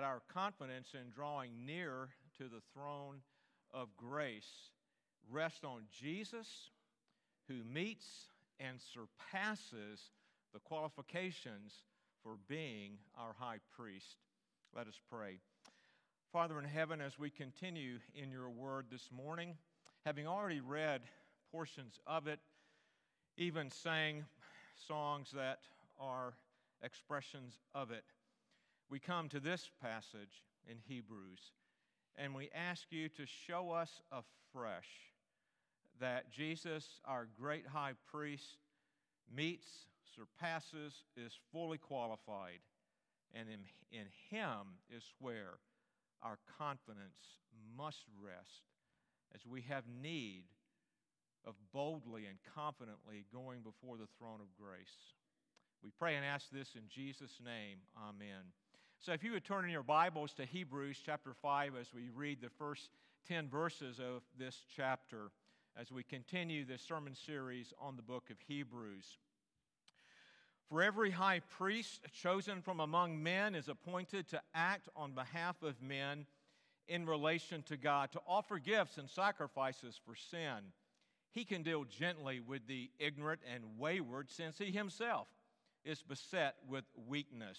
that our confidence in drawing near to the throne of grace rests on Jesus, who meets and surpasses the qualifications for being our high priest. Let us pray. Father in heaven, as we continue in your word this morning, having already read portions of it, even sang songs that are expressions of it, we come to this passage in Hebrews and we ask you to show us afresh that Jesus, our great high priest, meets, surpasses, is fully qualified, and in, in him is where our confidence must rest as we have need of boldly and confidently going before the throne of grace. We pray and ask this in Jesus' name. Amen. So, if you would turn in your Bibles to Hebrews chapter 5 as we read the first 10 verses of this chapter, as we continue this sermon series on the book of Hebrews. For every high priest chosen from among men is appointed to act on behalf of men in relation to God, to offer gifts and sacrifices for sin. He can deal gently with the ignorant and wayward, since he himself is beset with weakness.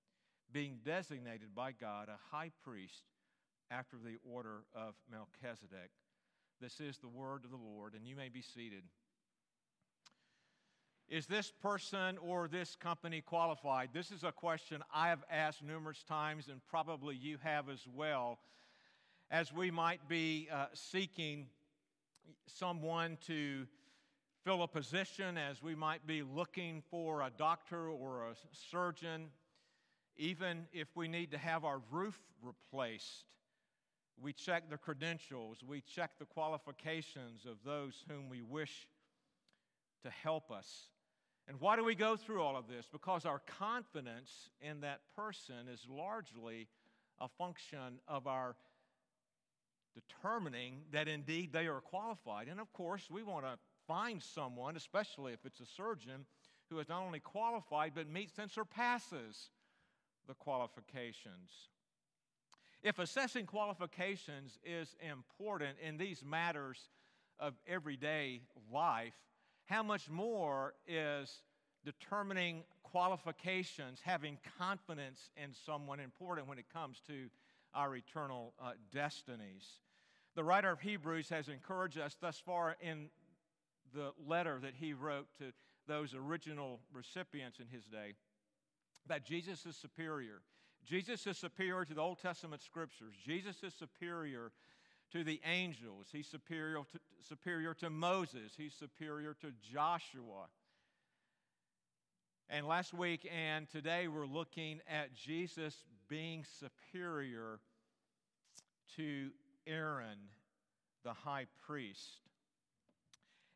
being designated by God a high priest after the order of Melchizedek. This is the word of the Lord, and you may be seated. Is this person or this company qualified? This is a question I have asked numerous times, and probably you have as well, as we might be uh, seeking someone to fill a position, as we might be looking for a doctor or a surgeon even if we need to have our roof replaced, we check the credentials, we check the qualifications of those whom we wish to help us. And why do we go through all of this? Because our confidence in that person is largely a function of our determining that indeed they are qualified. And of course, we want to find someone, especially if it's a surgeon, who is not only qualified but meets and surpasses the qualifications. If assessing qualifications is important in these matters of everyday life, how much more is determining qualifications, having confidence in someone important when it comes to our eternal uh, destinies? The writer of Hebrews has encouraged us thus far in the letter that he wrote to those original recipients in his day that Jesus is superior. Jesus is superior to the Old Testament scriptures. Jesus is superior to the angels. He's superior to, superior to Moses. He's superior to Joshua. And last week and today we're looking at Jesus being superior to Aaron, the high priest.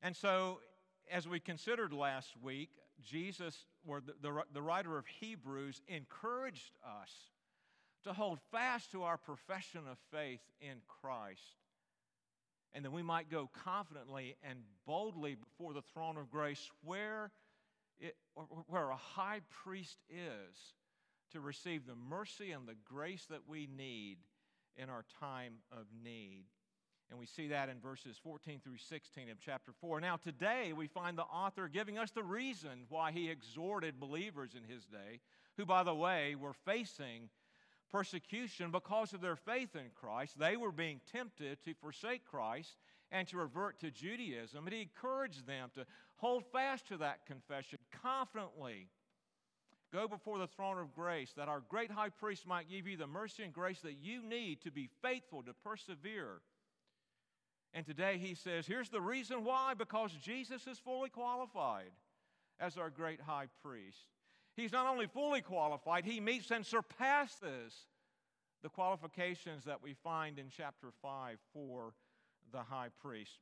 And so, as we considered last week, Jesus, or the, the, the writer of Hebrews, encouraged us to hold fast to our profession of faith in Christ. And that we might go confidently and boldly before the throne of grace where, it, where a high priest is to receive the mercy and the grace that we need in our time of need. And we see that in verses 14 through 16 of chapter 4. Now, today we find the author giving us the reason why he exhorted believers in his day, who, by the way, were facing persecution because of their faith in Christ. They were being tempted to forsake Christ and to revert to Judaism. And he encouraged them to hold fast to that confession confidently. Go before the throne of grace that our great high priest might give you the mercy and grace that you need to be faithful, to persevere. And today he says, here's the reason why because Jesus is fully qualified as our great high priest. He's not only fully qualified, he meets and surpasses the qualifications that we find in chapter 5 for the high priest.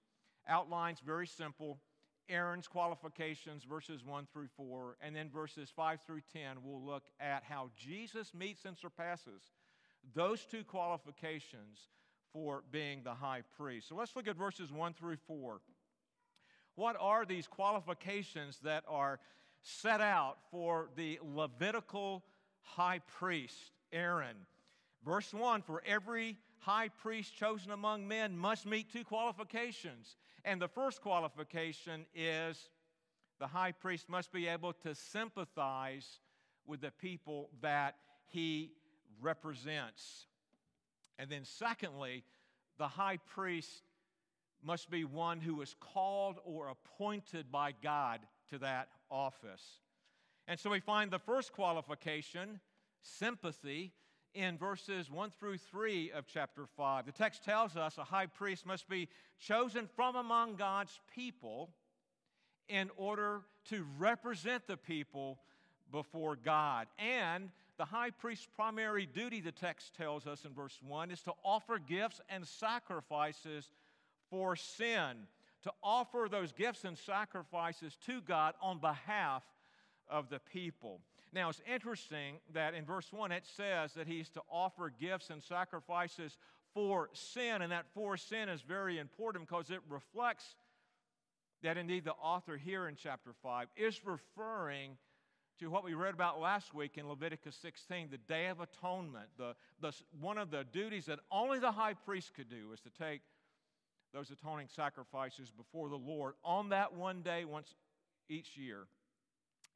Outlines very simple. Aaron's qualifications, verses 1 through 4, and then verses 5 through 10, we'll look at how Jesus meets and surpasses those two qualifications for being the high priest. So let's look at verses 1 through 4. What are these qualifications that are set out for the Levitical high priest, Aaron? Verse 1 For every high priest chosen among men must meet two qualifications. And the first qualification is the high priest must be able to sympathize with the people that he represents. And then, secondly, the high priest must be one who is called or appointed by God to that office. And so we find the first qualification, sympathy, in verses 1 through 3 of chapter 5. The text tells us a high priest must be chosen from among God's people in order to represent the people before God. And the high priest's primary duty, the text tells us in verse 1, is to offer gifts and sacrifices for sin, to offer those gifts and sacrifices to God on behalf of the people. Now, it's interesting that in verse 1 it says that he's to offer gifts and sacrifices for sin, and that for sin is very important because it reflects that indeed the author here in chapter 5 is referring to what we read about last week in Leviticus 16, the Day of Atonement. The, the, one of the duties that only the high priest could do was to take those atoning sacrifices before the Lord on that one day once each year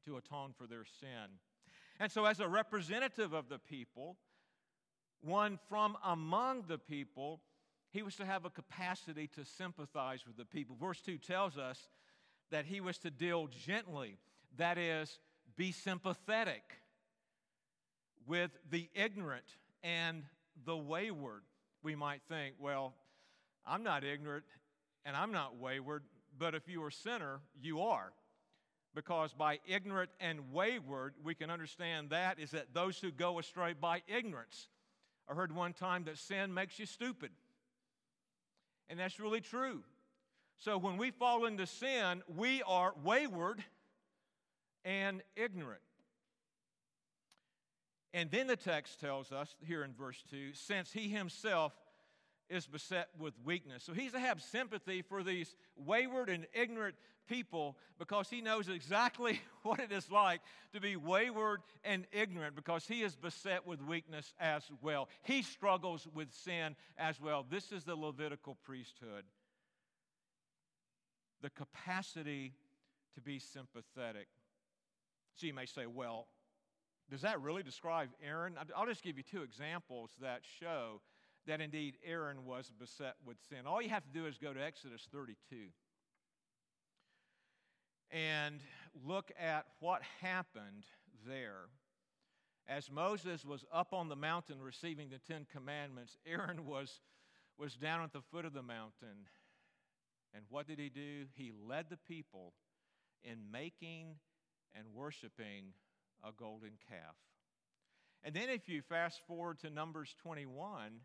to atone for their sin. And so, as a representative of the people, one from among the people, he was to have a capacity to sympathize with the people. Verse 2 tells us that he was to deal gently, that is, be sympathetic with the ignorant and the wayward. We might think, well, I'm not ignorant and I'm not wayward, but if you are a sinner, you are because by ignorant and wayward, we can understand that is that those who go astray by ignorance. I heard one time that sin makes you stupid. And that's really true. So when we fall into sin, we are wayward and ignorant. And then the text tells us here in verse 2 since he himself is beset with weakness. So he's to have sympathy for these wayward and ignorant people because he knows exactly what it is like to be wayward and ignorant because he is beset with weakness as well. He struggles with sin as well. This is the Levitical priesthood. The capacity to be sympathetic. So you may say, well, does that really describe Aaron? I'll just give you two examples that show that indeed Aaron was beset with sin. All you have to do is go to Exodus 32 and look at what happened there. As Moses was up on the mountain receiving the Ten Commandments, Aaron was, was down at the foot of the mountain. And what did he do? He led the people in making and worshiping a golden calf. And then, if you fast forward to Numbers 21,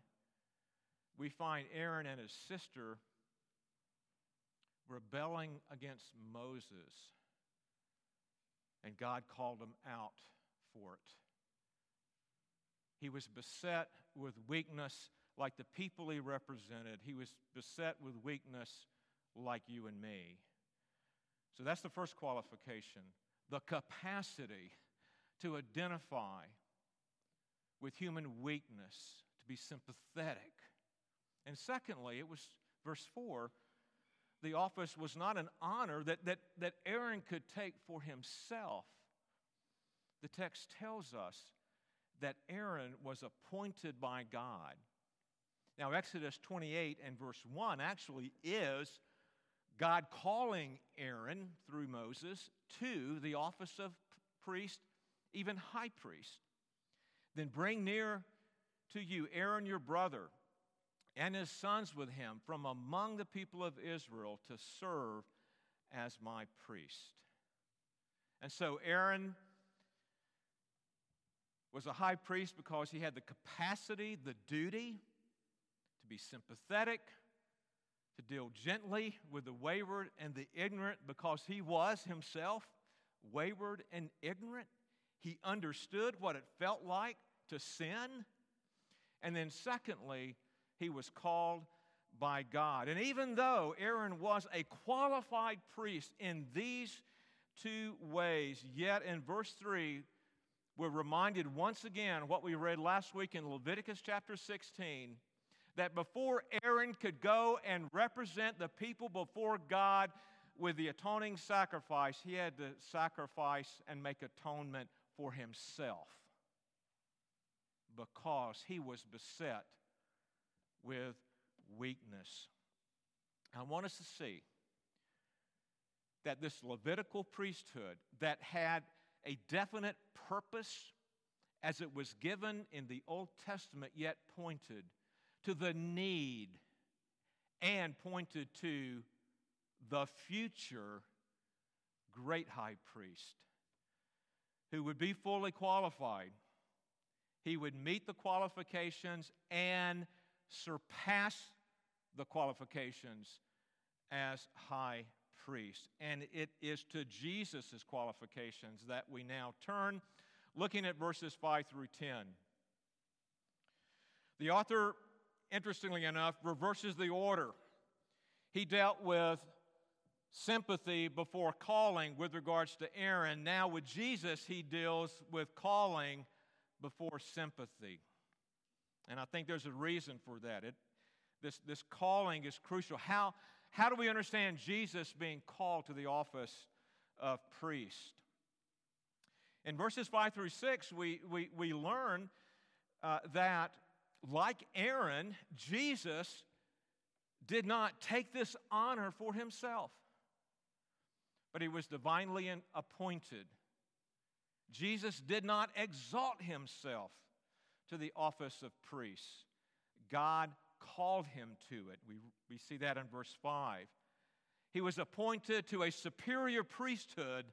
we find Aaron and his sister rebelling against Moses, and God called him out for it. He was beset with weakness like the people he represented. He was beset with weakness like you and me. So that's the first qualification the capacity to identify with human weakness, to be sympathetic. And secondly, it was verse 4 the office was not an honor that, that, that Aaron could take for himself. The text tells us that Aaron was appointed by God. Now, Exodus 28 and verse 1 actually is God calling Aaron through Moses to the office of priest, even high priest. Then bring near to you Aaron your brother and his sons with him from among the people of Israel to serve as my priest. And so Aaron was a high priest because he had the capacity, the duty to be sympathetic, to deal gently with the wayward and the ignorant because he was himself wayward and ignorant. He understood what it felt like to sin. And then, secondly, he was called by God. And even though Aaron was a qualified priest in these two ways, yet in verse 3, we're reminded once again what we read last week in Leviticus chapter 16 that before Aaron could go and represent the people before God with the atoning sacrifice, he had to sacrifice and make atonement for himself because he was beset with weakness. I want us to see that this Levitical priesthood that had a definite purpose as it was given in the Old Testament, yet pointed to the need and pointed to the future great high priest who would be fully qualified. He would meet the qualifications and surpass the qualifications as high priest. And it is to Jesus' qualifications that we now turn, looking at verses 5 through 10. The author, interestingly enough, reverses the order. He dealt with sympathy before calling with regards to Aaron. Now, with Jesus, he deals with calling before sympathy. And I think there's a reason for that. It, this, this calling is crucial. How, how do we understand Jesus being called to the office of priest? In verses 5 through 6, we, we, we learn uh, that, like Aaron, Jesus did not take this honor for himself, but he was divinely appointed. Jesus did not exalt himself to the office of priest. God called him to it. We, we see that in verse 5. He was appointed to a superior priesthood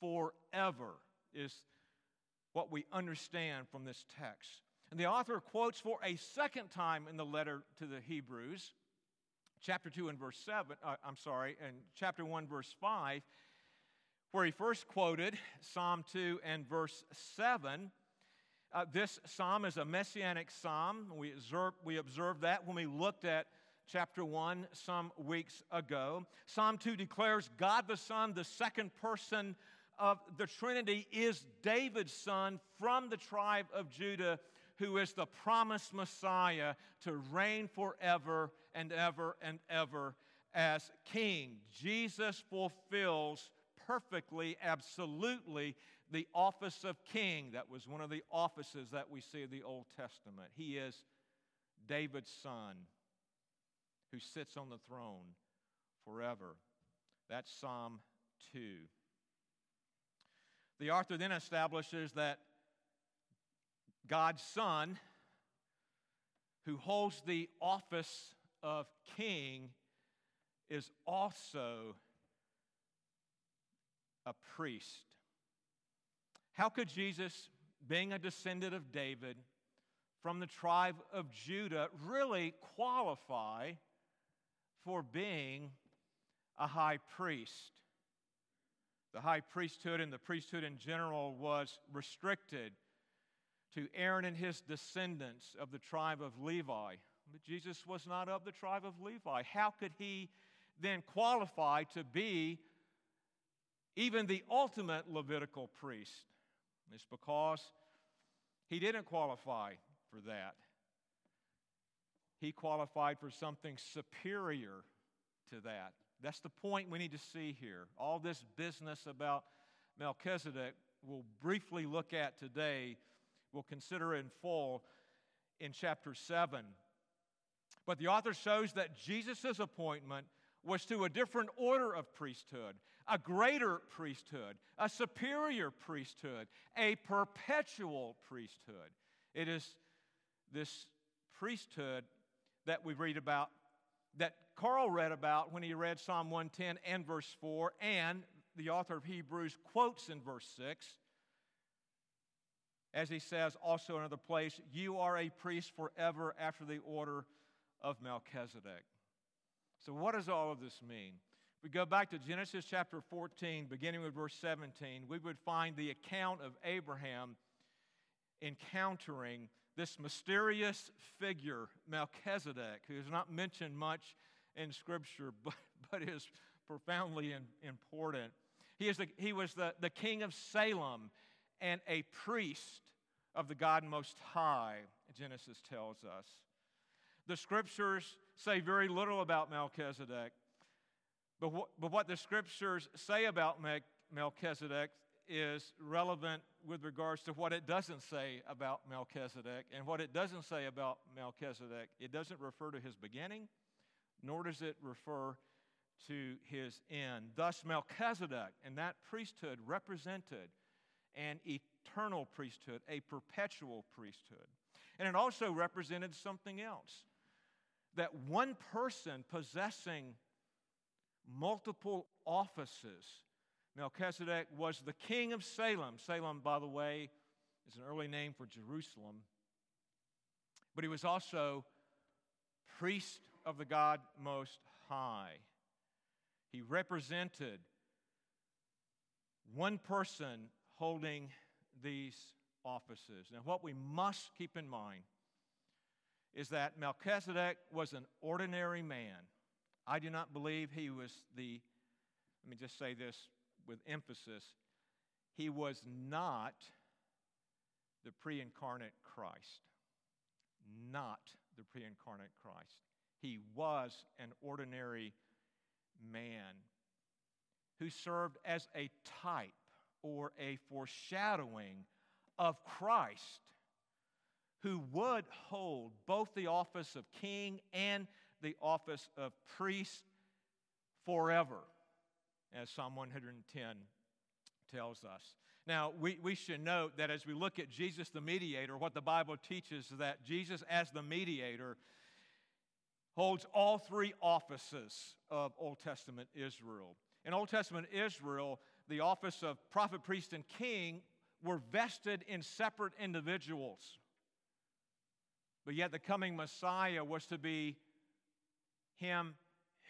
forever, is what we understand from this text. And the author quotes for a second time in the letter to the Hebrews, chapter 2 and verse 7, uh, I'm sorry, and chapter 1, verse 5, where he first quoted Psalm 2 and verse 7 uh, this psalm is a messianic psalm. We observed, we observed that when we looked at chapter 1 some weeks ago. Psalm 2 declares God the Son, the second person of the Trinity, is David's son from the tribe of Judah, who is the promised Messiah to reign forever and ever and ever as king. Jesus fulfills perfectly, absolutely the office of king. That was one of the offices that we see in the Old Testament. He is David's son who sits on the throne forever. That's Psalm 2. The author then establishes that God's Son, who holds the office of king, is also a priest. How could Jesus, being a descendant of David from the tribe of Judah, really qualify for being a high priest? The high priesthood and the priesthood in general was restricted to Aaron and his descendants of the tribe of Levi. But Jesus was not of the tribe of Levi. How could he then qualify to be even the ultimate Levitical priest? It's because he didn't qualify for that. He qualified for something superior to that. That's the point we need to see here. All this business about Melchizedek we'll briefly look at today we'll consider in full in chapter 7. But the author shows that Jesus' appointment was to a different order of priesthood, a greater priesthood, a superior priesthood, a perpetual priesthood. It is this priesthood that we read about, that Carl read about when he read Psalm 110 and verse 4, and the author of Hebrews quotes in verse 6. As he says also another place, you are a priest forever after the order of Melchizedek. So, what does all of this mean? We go back to Genesis chapter 14, beginning with verse 17, we would find the account of Abraham encountering this mysterious figure, Melchizedek, who is not mentioned much in Scripture, but, but is profoundly in, important. He, is the, he was the, the king of Salem and a priest of the God Most High, Genesis tells us. The scriptures say very little about Melchizedek, but what, but what the scriptures say about Melchizedek is relevant with regards to what it doesn't say about Melchizedek. And what it doesn't say about Melchizedek, it doesn't refer to his beginning, nor does it refer to his end. Thus, Melchizedek and that priesthood represented an eternal priesthood, a perpetual priesthood. And it also represented something else that one person possessing multiple offices. Melchizedek was the king of Salem. Salem, by the way, is an early name for Jerusalem. But he was also priest of the God Most High. He represented one person holding these offices. Now, what we must keep in mind is that Melchizedek was an ordinary man. I do not believe he was the, let me just say this with emphasis, he was not the pre incarnate Christ. Not the pre incarnate Christ. He was an ordinary man who served as a type or a foreshadowing of Christ who would hold both the office of king and the office of priest forever, as Psalm 110 tells us. Now, we, we should note that as we look at Jesus the mediator, what the Bible teaches is that Jesus, as the mediator, holds all three offices of Old Testament Israel. In Old Testament Israel, the office of prophet, priest, and king were vested in separate individuals. But yet, the coming Messiah was to be him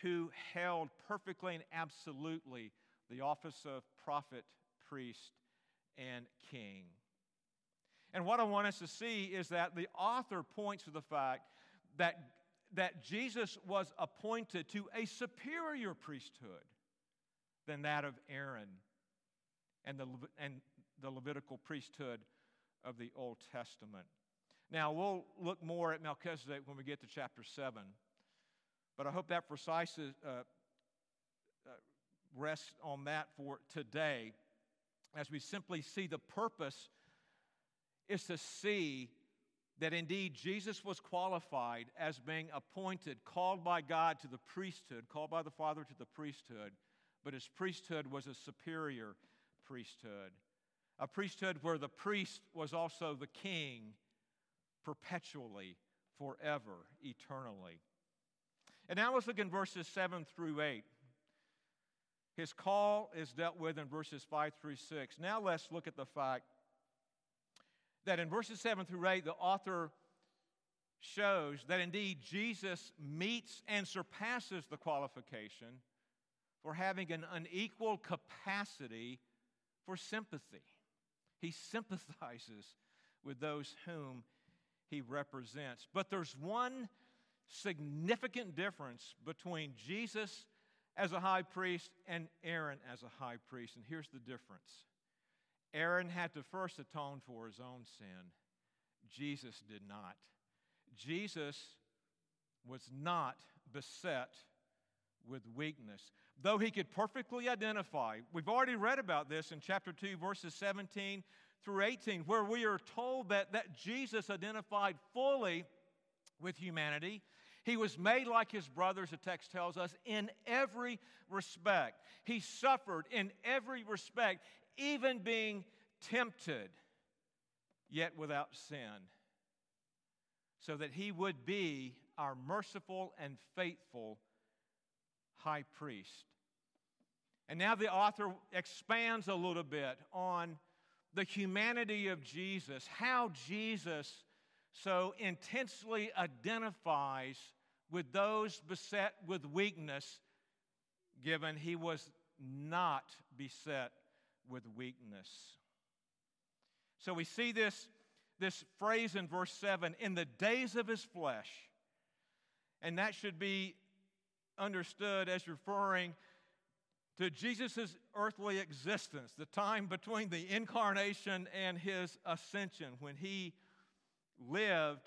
who held perfectly and absolutely the office of prophet, priest, and king. And what I want us to see is that the author points to the fact that, that Jesus was appointed to a superior priesthood than that of Aaron and the, and the Levitical priesthood of the Old Testament. Now, we'll look more at Melchizedek when we get to chapter 7, but I hope that precise uh, uh, rests on that for today as we simply see the purpose is to see that indeed Jesus was qualified as being appointed, called by God to the priesthood, called by the Father to the priesthood, but his priesthood was a superior priesthood. A priesthood where the priest was also the king perpetually, forever, eternally. And now let's look in verses 7 through 8. His call is dealt with in verses 5 through 6. Now let's look at the fact that in verses 7 through 8, the author shows that indeed Jesus meets and surpasses the qualification for having an unequal capacity for sympathy. He sympathizes with those whom he represents. But there's one significant difference between Jesus as a high priest and Aaron as a high priest. And here's the difference Aaron had to first atone for his own sin, Jesus did not. Jesus was not beset with weakness. Though he could perfectly identify, we've already read about this in chapter 2, verses 17 through 18, where we are told that, that Jesus identified fully with humanity. He was made like his brothers, the text tells us, in every respect. He suffered in every respect, even being tempted, yet without sin, so that he would be our merciful and faithful high priest. And now the author expands a little bit on the humanity of Jesus, how Jesus so intensely identifies with those beset with weakness, given he was not beset with weakness. So we see this, this phrase in verse 7 in the days of his flesh. And that should be understood as referring to Jesus' earthly existence, the time between the incarnation and his ascension, when he lived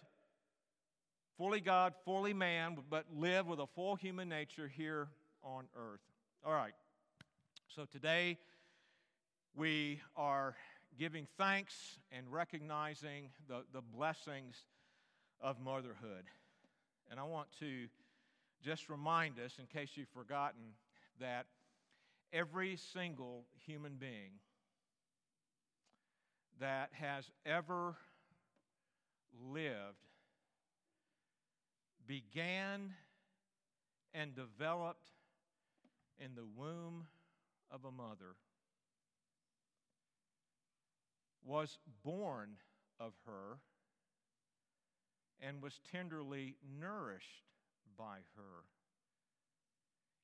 fully God, fully man, but lived with a full human nature here on earth. All right, so today we are giving thanks and recognizing the, the blessings of motherhood. And I want to just remind us, in case you've forgotten, that every single human being that has ever lived began and developed in the womb of a mother, was born of her, and was tenderly nourished by her.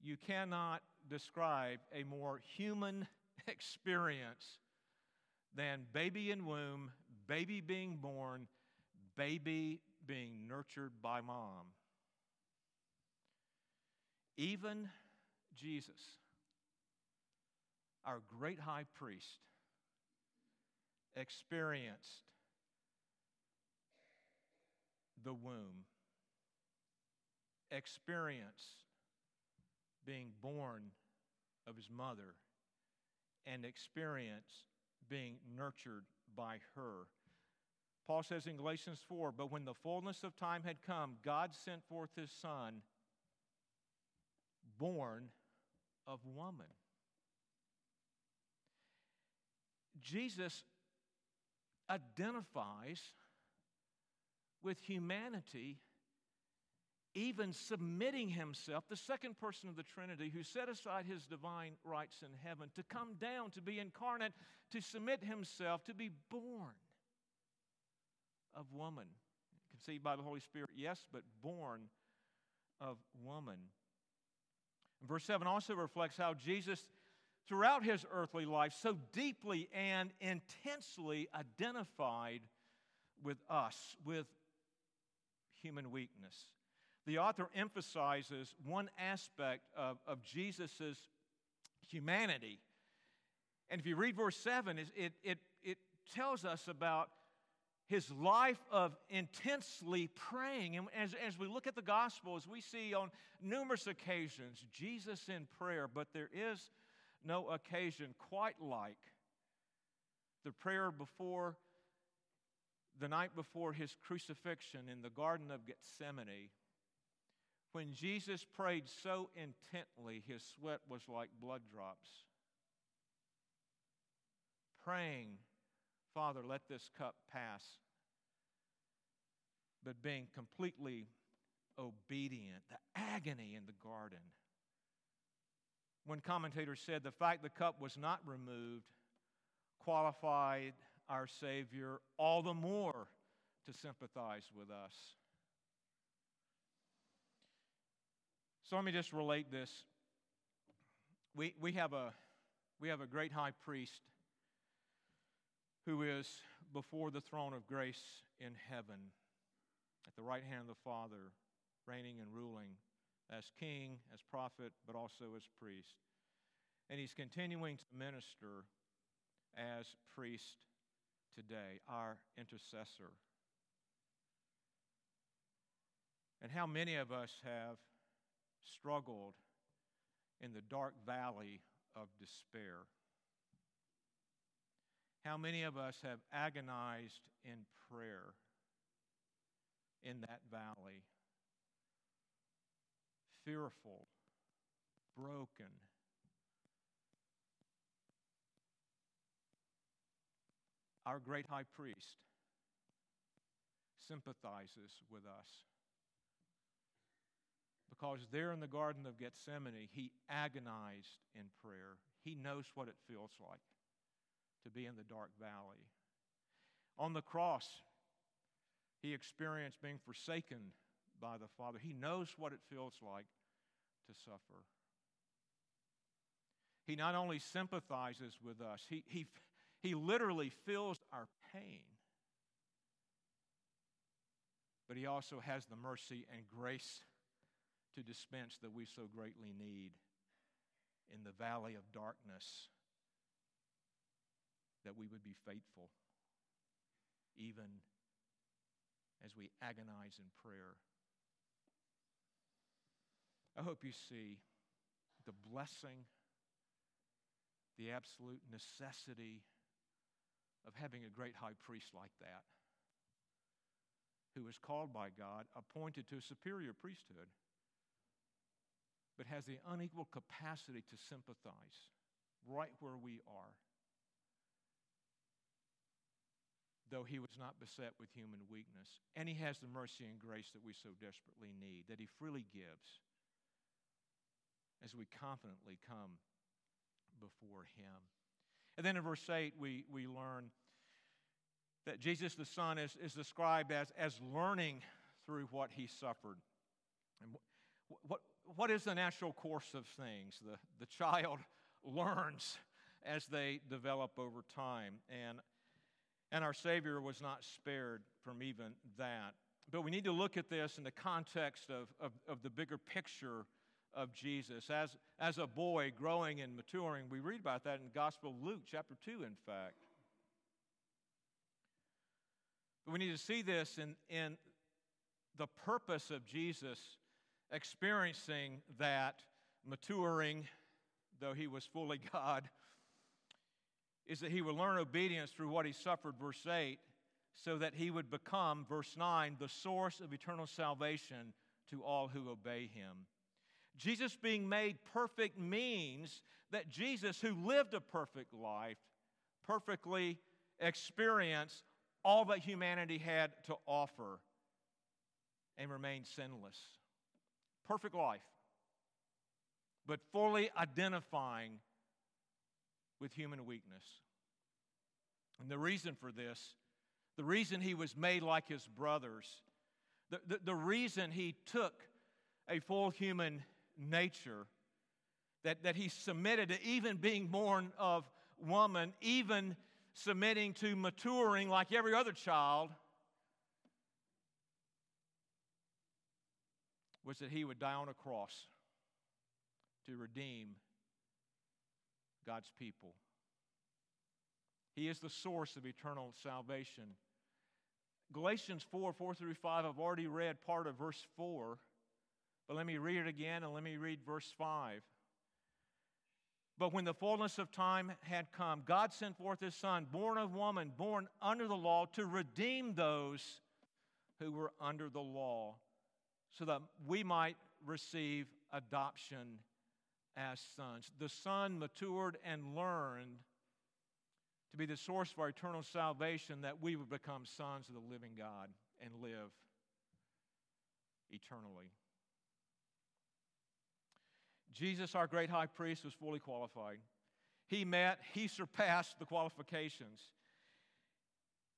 You cannot describe a more human experience than baby in womb, baby being born, baby being nurtured by mom. Even Jesus, our great high priest, experienced the womb, experienced being born of his mother, and experience being nurtured by her. Paul says in Galatians 4 But when the fullness of time had come, God sent forth his son, born of woman. Jesus identifies with humanity, even submitting himself, the second person of the Trinity, who set aside his divine rights in heaven to come down, to be incarnate, to submit himself, to be born of woman. Conceived by the Holy Spirit, yes, but born of woman. verse 7 also reflects how Jesus, throughout his earthly life, so deeply and intensely identified with us, with human weakness. The author emphasizes one aspect of, of Jesus' humanity. And if you read verse 7, it, it, it tells us about his life of intensely praying. And as, as we look at the Gospels, we see on numerous occasions Jesus in prayer, but there is no occasion quite like the prayer before the night before his crucifixion in the Garden of Gethsemane. When Jesus prayed so intently, his sweat was like blood drops. Praying Father, let this cup pass. But being completely obedient, the agony in the garden. One commentator said the fact the cup was not removed qualified our Savior all the more to sympathize with us. So let me just relate this. We, we, have, a, we have a great high priest who is before the throne of grace in heaven, at the right hand of the Father, reigning and ruling as king, as prophet, but also as priest. And he's continuing to minister as priest today, our intercessor. And how many of us have struggled in the dark valley of despair? How many of us have agonized in prayer in that valley? Fearful, broken. Our great high priest sympathizes with us. Because there in the Garden of Gethsemane, he agonized in prayer. He knows what it feels like to be in the dark valley. On the cross, he experienced being forsaken by the Father. He knows what it feels like to suffer. He not only sympathizes with us, he, he, he literally feels our pain. But he also has the mercy and grace to dispense that we so greatly need in the valley of darkness that we would be faithful, even as we agonize in prayer. I hope you see the blessing, the absolute necessity of having a great high priest like that, who is called by God, appointed to a superior priesthood, but has the unequal capacity to sympathize right where we are. though he was not beset with human weakness. And he has the mercy and grace that we so desperately need, that he freely gives as we confidently come before him. And then in verse 8, we, we learn that Jesus the Son is, is described as, as learning through what he suffered. And what, what is the natural course of things? The, the child learns as they develop over time. And and our Savior was not spared from even that. But we need to look at this in the context of, of, of the bigger picture of Jesus. As, as a boy growing and maturing, we read about that in the Gospel of Luke, chapter 2, in fact. But we need to see this in, in the purpose of Jesus experiencing that maturing, though he was fully God, is that he would learn obedience through what he suffered, verse 8, so that he would become, verse 9, the source of eternal salvation to all who obey him. Jesus being made perfect means that Jesus, who lived a perfect life, perfectly experienced all that humanity had to offer and remained sinless. Perfect life, but fully identifying with human weakness. And the reason for this, the reason he was made like his brothers, the, the, the reason he took a full human nature, that, that he submitted to even being born of woman, even submitting to maturing like every other child, was that he would die on a cross to redeem God's people. He is the source of eternal salvation. Galatians 4 4 through 5, I've already read part of verse 4, but let me read it again and let me read verse 5. But when the fullness of time had come, God sent forth his Son, born of woman, born under the law, to redeem those who were under the law, so that we might receive adoption as sons. The Son matured and learned to be the source of our eternal salvation that we would become sons of the living God and live eternally. Jesus, our great high priest, was fully qualified. He met, he surpassed the qualifications.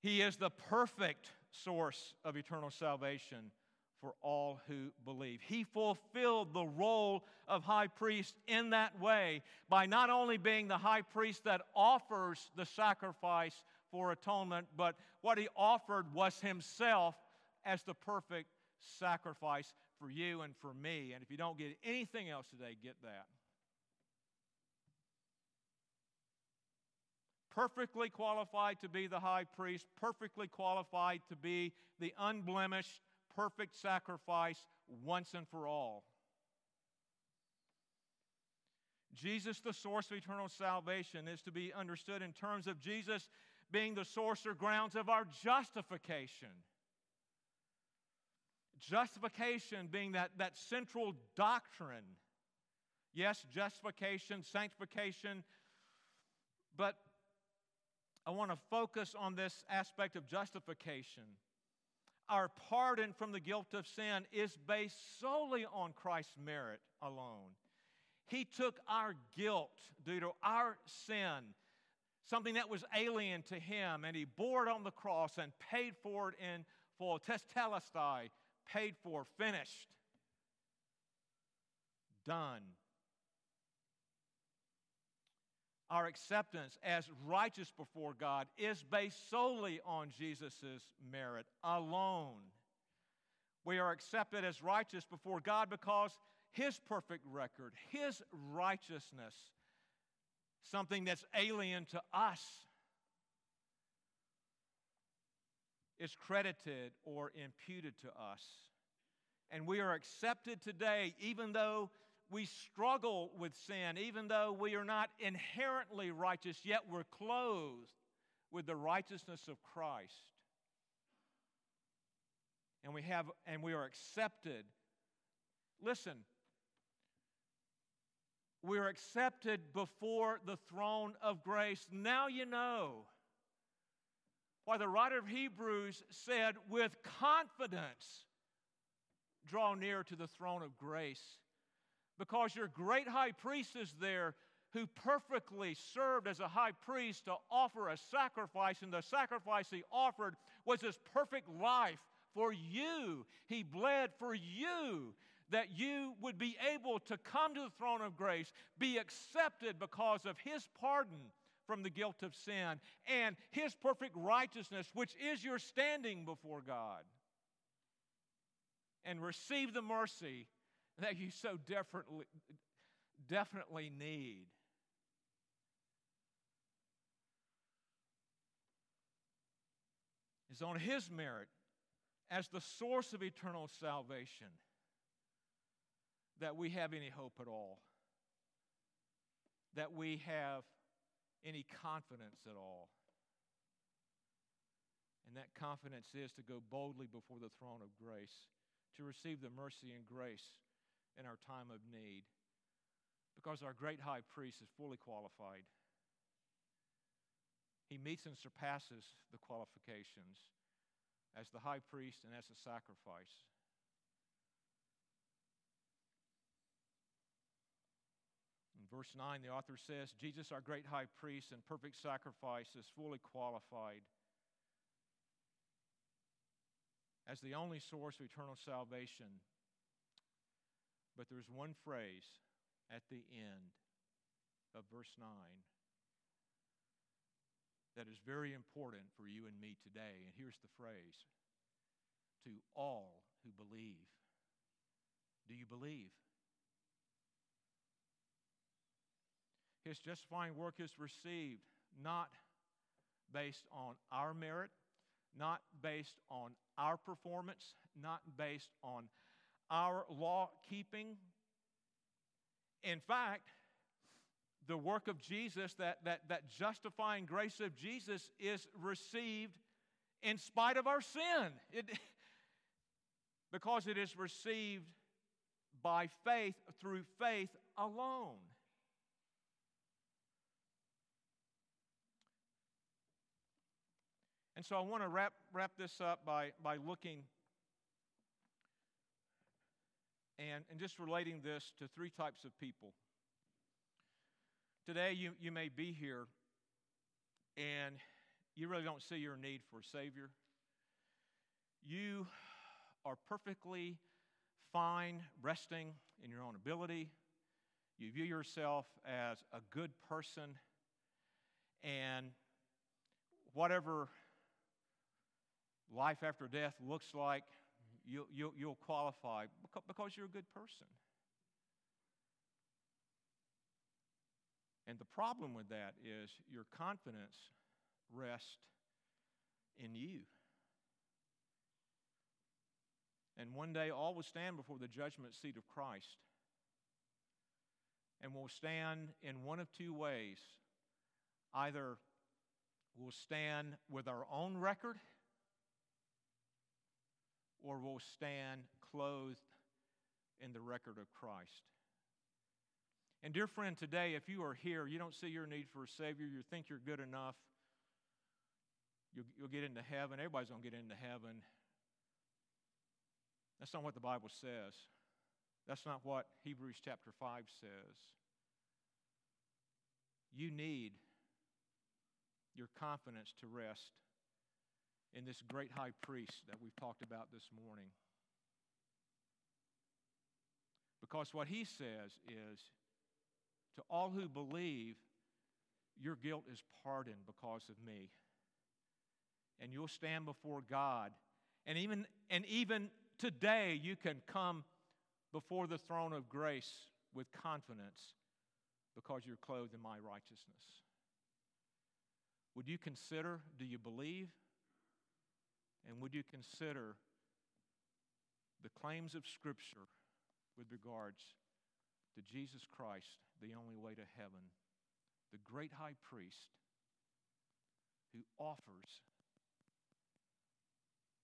He is the perfect source of eternal salvation for all who believe. He fulfilled the role of high priest in that way by not only being the high priest that offers the sacrifice for atonement, but what he offered was himself as the perfect sacrifice for you and for me. And if you don't get anything else today, get that. Perfectly qualified to be the high priest, perfectly qualified to be the unblemished perfect sacrifice once and for all. Jesus, the source of eternal salvation, is to be understood in terms of Jesus being the source or grounds of our justification. Justification being that, that central doctrine. Yes, justification, sanctification, but I want to focus on this aspect of justification. Our pardon from the guilt of sin is based solely on Christ's merit alone. He took our guilt due to our sin, something that was alien to him, and he bore it on the cross and paid for it in full. Tetelestai, paid for, finished, done. Our acceptance as righteous before God is based solely on Jesus' merit alone. We are accepted as righteous before God because His perfect record, His righteousness, something that's alien to us, is credited or imputed to us. And we are accepted today, even though we struggle with sin, even though we are not inherently righteous, yet we're clothed with the righteousness of Christ. And we have and we are accepted. Listen, we are accepted before the throne of grace. Now you know why the writer of Hebrews said, with confidence, draw near to the throne of grace. Because your great high priest is there who perfectly served as a high priest to offer a sacrifice, and the sacrifice he offered was his perfect life for you. He bled for you that you would be able to come to the throne of grace, be accepted because of his pardon from the guilt of sin and his perfect righteousness, which is your standing before God. And receive the mercy that you so definitely, definitely need. Is on his merit as the source of eternal salvation that we have any hope at all, that we have any confidence at all. And that confidence is to go boldly before the throne of grace, to receive the mercy and grace in our time of need, because our great high priest is fully qualified. He meets and surpasses the qualifications as the high priest and as a sacrifice. In verse 9, the author says, Jesus, our great high priest and perfect sacrifice, is fully qualified as the only source of eternal salvation. But there's one phrase at the end of verse 9 that is very important for you and me today. And here's the phrase to all who believe. Do you believe? His justifying work is received not based on our merit, not based on our performance, not based on our law keeping. In fact, the work of Jesus, that, that, that justifying grace of Jesus, is received in spite of our sin. It, because it is received by faith through faith alone. And so I want to wrap, wrap this up by, by looking and, and just relating this to three types of people. Today, you, you may be here and you really don't see your need for a Savior. You are perfectly fine resting in your own ability. You view yourself as a good person, and whatever life after death looks like, you'll, you'll, you'll qualify because you're a good person. And the problem with that is your confidence rests in you. And one day all will stand before the judgment seat of Christ. And will stand in one of two ways either we'll stand with our own record or we'll stand clothed in the record of Christ. And, dear friend, today, if you are here, you don't see your need for a Savior, you think you're good enough, you'll, you'll get into heaven. Everybody's going to get into heaven. That's not what the Bible says. That's not what Hebrews chapter 5 says. You need your confidence to rest in this great high priest that we've talked about this morning. Because what he says is to all who believe, your guilt is pardoned because of me. And you'll stand before God. And even, and even today, you can come before the throne of grace with confidence because you're clothed in my righteousness. Would you consider, do you believe? And would you consider the claims of Scripture with regards to Jesus Christ, the only way to heaven, the great high priest who offers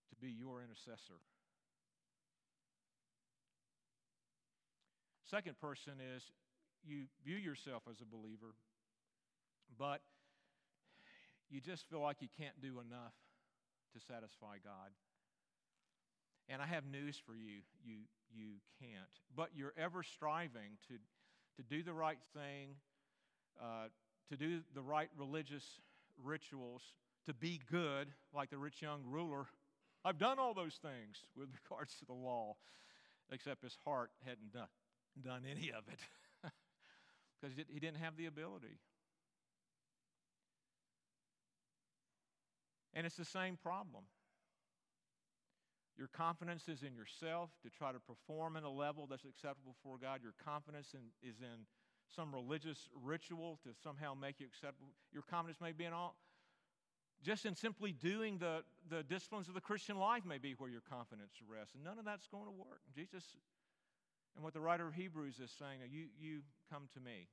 to be your intercessor? Second person is you view yourself as a believer, but you just feel like you can't do enough to satisfy God. And I have news for you you, you can't. But you're ever striving to, to do the right thing, uh, to do the right religious rituals, to be good, like the rich young ruler. I've done all those things with regards to the law, except his heart hadn't done, done any of it because he didn't have the ability. And it's the same problem. Your confidence is in yourself to try to perform in a level that's acceptable for God. Your confidence in, is in some religious ritual to somehow make you acceptable. Your confidence may be in all, just in simply doing the, the disciplines of the Christian life, may be where your confidence rests. And none of that's going to work. Jesus, and what the writer of Hebrews is saying, you, you come to me.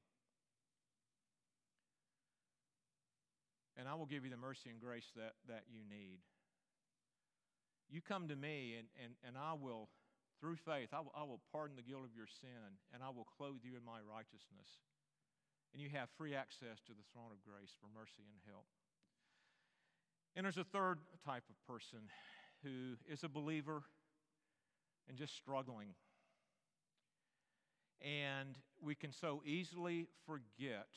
And I will give you the mercy and grace that, that you need. You come to me, and, and, and I will, through faith, I will, I will pardon the guilt of your sin, and I will clothe you in my righteousness. And you have free access to the throne of grace for mercy and help. And there's a third type of person who is a believer and just struggling. And we can so easily forget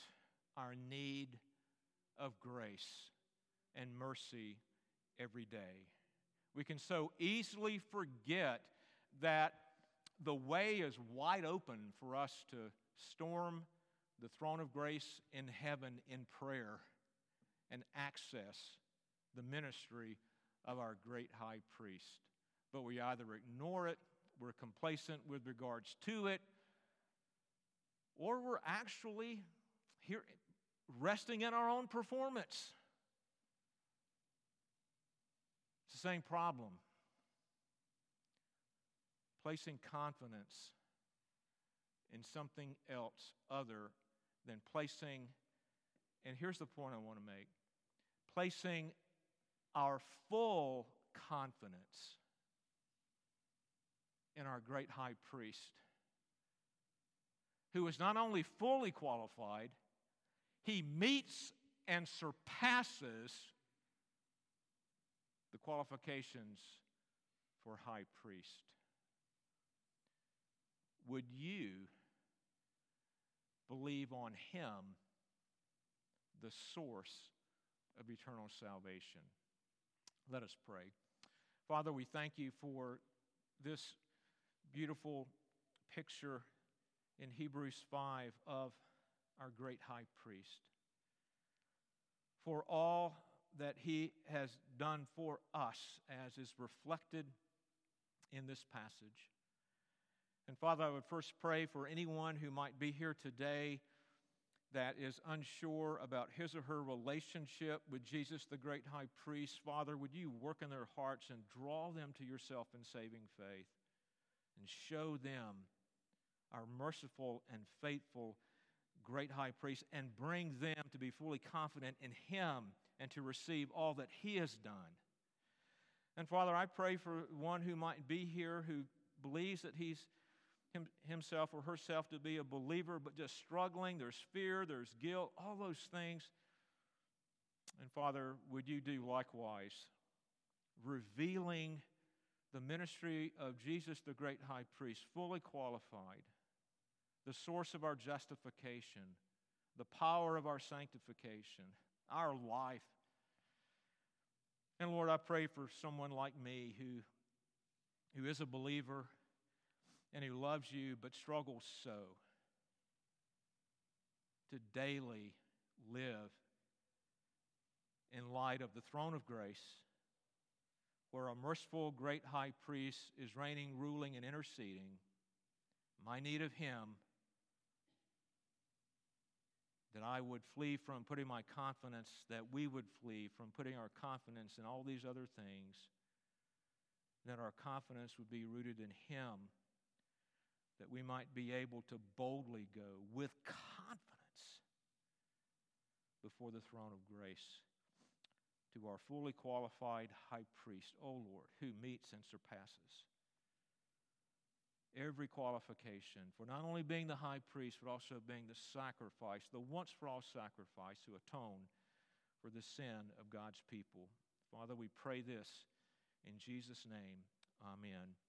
our need of grace and mercy every day. We can so easily forget that the way is wide open for us to storm the throne of grace in heaven in prayer and access the ministry of our great high priest. But we either ignore it, we're complacent with regards to it, or we're actually here resting in our own performance. It's the same problem. Placing confidence in something else other than placing, and here's the point I want to make placing our full confidence in our great high priest, who is not only fully qualified, he meets and surpasses the qualifications for high priest. Would you believe on him, the source of eternal salvation? Let us pray. Father, we thank you for this beautiful picture in Hebrews 5 of our great high priest, for all that he has done for us, as is reflected in this passage. And Father, I would first pray for anyone who might be here today that is unsure about his or her relationship with Jesus, the great high priest. Father, would you work in their hearts and draw them to yourself in saving faith and show them our merciful and faithful great high priest and bring them to be fully confident in him and to receive all that He has done. And Father, I pray for one who might be here who believes that he's him, himself or herself to be a believer, but just struggling. There's fear, there's guilt, all those things. And Father, would you do likewise, revealing the ministry of Jesus, the great high priest, fully qualified, the source of our justification, the power of our sanctification, our life. And Lord, I pray for someone like me who, who is a believer and who loves you but struggles so to daily live in light of the throne of grace where a merciful great high priest is reigning, ruling, and interceding, my need of him, that I would flee from putting my confidence, that we would flee from putting our confidence in all these other things, that our confidence would be rooted in him that we might be able to boldly go with confidence before the throne of grace to our fully qualified high priest, O Lord, who meets and surpasses every qualification for not only being the high priest, but also being the sacrifice, the once for all sacrifice to atone for the sin of God's people. Father, we pray this in Jesus' name. Amen.